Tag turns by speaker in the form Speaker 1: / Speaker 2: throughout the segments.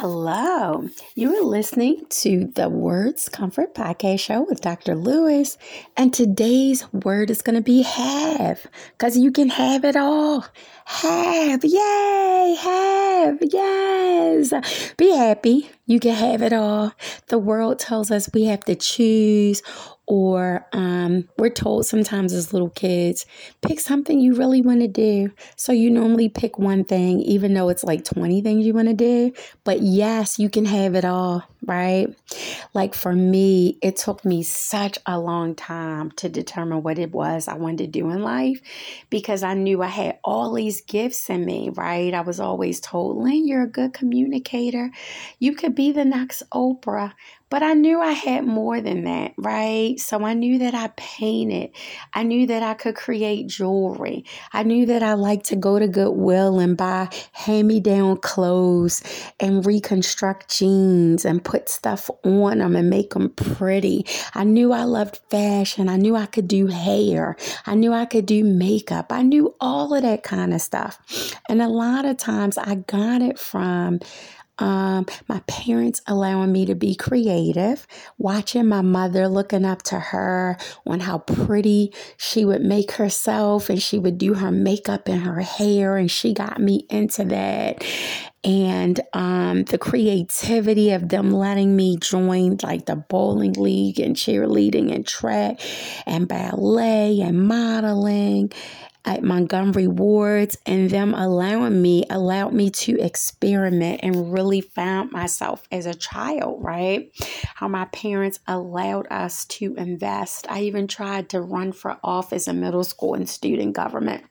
Speaker 1: Hello. You are listening to the Words Comfort Podcast Show with Dr. Lewis. And today's word is going to be have because you can have it all. Have. Yay. Have. Yes. Be happy. You can have it all. The world tells us we have to choose or um, we're told sometimes as little kids, pick something you really want to do. So you normally pick one thing, even though it's like 20 things you want to do. But yes, you can have it all, right? Like for me, it took me such a long time to determine what it was I wanted to do in life because I knew I had all these gifts in me, right? I was always told, Lynn, you're a good communicator. You could be the next Oprah. But I knew I had more than that, right? So I knew that I painted. I knew that I could create jewelry. I knew that I liked to go to Goodwill and buy hand me down clothes and reconstruct jeans and put stuff on them and make them pretty. I knew I loved fashion. I knew I could do hair. I knew I could do makeup. I knew all of that kind of stuff. And a lot of times I got it from um, my parents allowing me to be creative, watching my mother, looking up to her on how pretty she would make herself and she would do her makeup and her hair, and she got me into that. And um, the creativity of them letting me join like the bowling league and cheerleading and track and ballet and modeling at Montgomery Wards and them allowing me allowed me to experiment and really found myself as a child, right? How my parents allowed us to invest. I even tried to run for office in middle school and student government.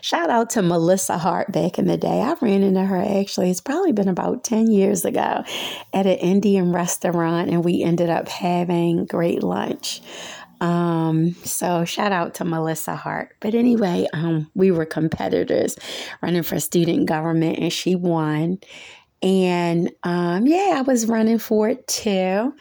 Speaker 1: Shout out to Melissa Hart back in the day. I ran into her actually, it's probably been about 10 years ago at an Indian restaurant, and we ended up having great lunch. Um, so shout out to Melissa Hart. But anyway, um, we were competitors running for student government and she won. And um, yeah, I was running for it too.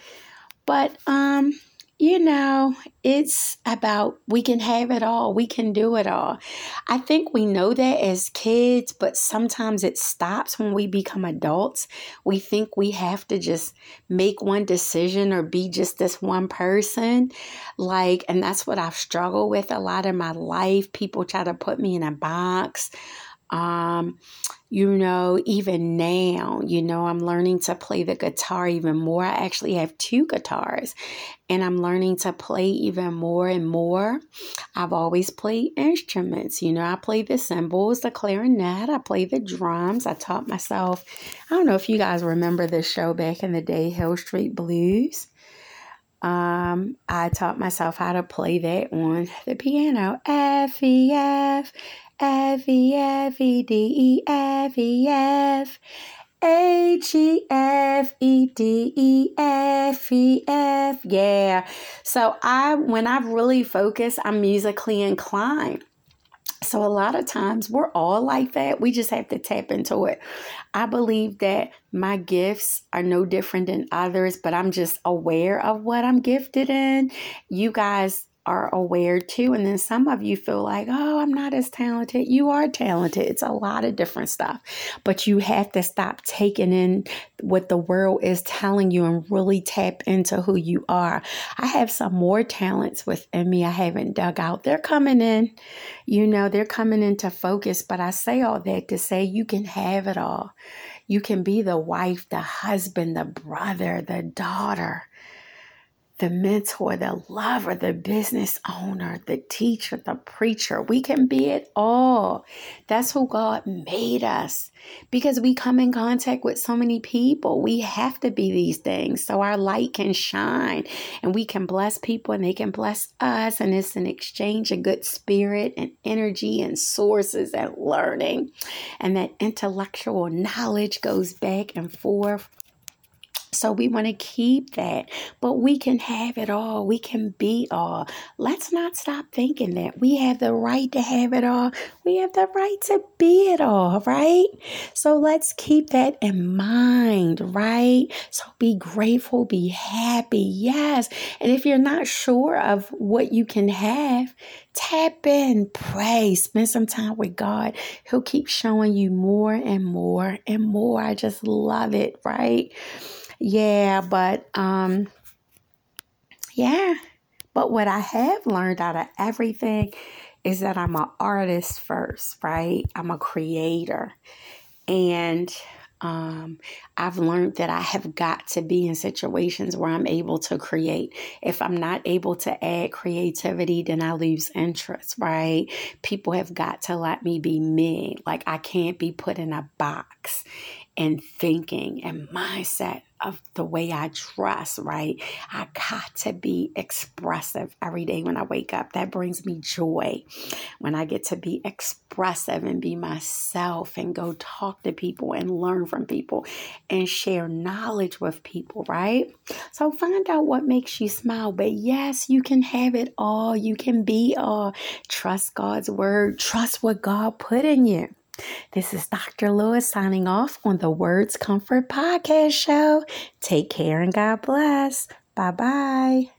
Speaker 1: But um, you know, it's about we can have it all, we can do it all. I think we know that as kids, but sometimes it stops when we become adults. We think we have to just make one decision or be just this one person. Like, and that's what I've struggled with a lot in my life. People try to put me in a box. Um, you know, even now, you know, I'm learning to play the guitar even more. I actually have two guitars and I'm learning to play even more and more. I've always played instruments. You know, I play the cymbals, the clarinet, I play the drums. I taught myself, I don't know if you guys remember this show back in the day, Hill Street Blues. Um, I taught myself how to play that on the piano. F E F F E F E D E F E F H E F E D E F E F. Yeah. So I when I really focus, I'm musically inclined. So a lot of times we're all like that. We just have to tap into it. I believe that my gifts are no different than others, but I'm just aware of what I'm gifted in. You guys are aware too. And then some of you feel like, oh, I'm not as talented. You are talented. It's a lot of different stuff. But you have to stop taking in what the world is telling you and really tap into who you are. I have some more talents within me I haven't dug out. They're coming in, you know, they're coming into focus. But I say all that to say you can have it all. You can be the wife, the husband, the brother, the daughter the mentor, the lover, the business owner, the teacher, the preacher. We can be it all. That's who God made us because we come in contact with so many people. We have to be these things so our light can shine and we can bless people and they can bless us. And it's an exchange of good spirit and energy and sources and learning. And that intellectual knowledge goes back and forth So we want to keep that, but we can have it all. We can be all. Let's not stop thinking that we have the right to have it all. We have the right to be it all, right? So let's keep that in mind, right? So be grateful, be happy, yes. And if you're not sure of what you can have, tap in, pray, spend some time with God. He'll keep showing you more and more and more. I just love it, right? Yeah, but um yeah. But what I have learned out of everything is that I'm an artist first, right? I'm a creator. And um, I've learned that I have got to be in situations where I'm able to create. If I'm not able to add creativity, then I lose interest, right? People have got to let me be me. Like I can't be put in a box and thinking and mindset of the way I dress, right? I got to be expressive every day when I wake up. That brings me joy when I get to be expressive and be myself and go talk to people and learn from people and share knowledge with people, right? So find out what makes you smile. But yes, you can have it all. You can be all. Trust God's word, trust what God put in you. This is Dr. Lewis signing off on the Words Comfort Podcast Show. Take care and God bless. Bye bye.